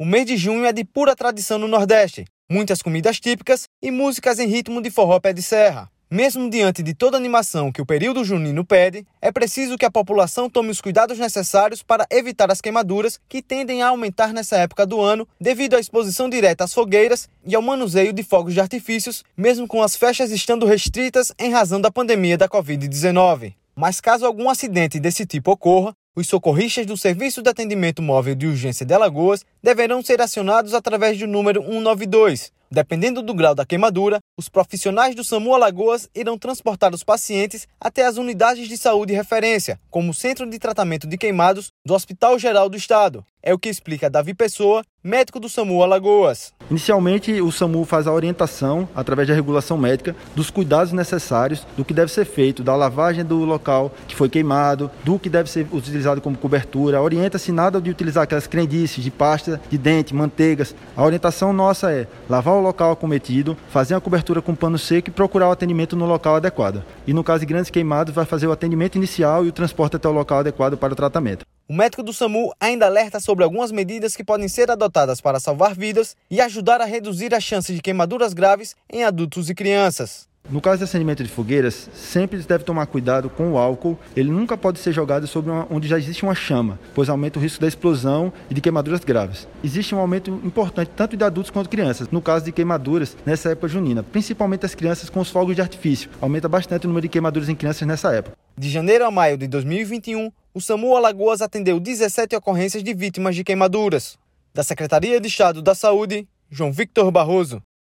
O mês de junho é de pura tradição no Nordeste, muitas comidas típicas e músicas em ritmo de forró pé de serra. Mesmo diante de toda a animação que o período junino pede, é preciso que a população tome os cuidados necessários para evitar as queimaduras que tendem a aumentar nessa época do ano devido à exposição direta às fogueiras e ao manuseio de fogos de artifícios, mesmo com as festas estando restritas em razão da pandemia da Covid-19. Mas caso algum acidente desse tipo ocorra, os socorristas do Serviço de Atendimento Móvel de Urgência de Alagoas deverão ser acionados através do número 192. Dependendo do grau da queimadura, os profissionais do SAMU Alagoas irão transportar os pacientes até as unidades de saúde referência, como o Centro de Tratamento de Queimados do Hospital Geral do Estado. É o que explica Davi Pessoa, médico do SAMU Alagoas. Inicialmente, o SAMU faz a orientação, através da regulação médica, dos cuidados necessários do que deve ser feito, da lavagem do local que foi queimado, do que deve ser utilizado como cobertura. Orienta-se nada de utilizar aquelas crendices de pasta de dente, manteigas. A orientação nossa é lavar o local acometido, fazer a cobertura com pano seco e procurar o atendimento no local adequado. E no caso de grandes queimados, vai fazer o atendimento inicial e o transporte até o local adequado para o tratamento. O médico do SAMU ainda alerta sobre algumas medidas que podem ser adotadas para salvar vidas e ajudar a reduzir as chances de queimaduras graves em adultos e crianças. No caso de acendimento de fogueiras, sempre deve tomar cuidado com o álcool. Ele nunca pode ser jogado sobre uma, onde já existe uma chama, pois aumenta o risco da explosão e de queimaduras graves. Existe um aumento importante tanto de adultos quanto de crianças, no caso de queimaduras nessa época junina, principalmente as crianças com os fogos de artifício. Aumenta bastante o número de queimaduras em crianças nessa época. De janeiro a maio de 2021, o SAMU Alagoas atendeu 17 ocorrências de vítimas de queimaduras. Da Secretaria de Estado da Saúde, João Victor Barroso.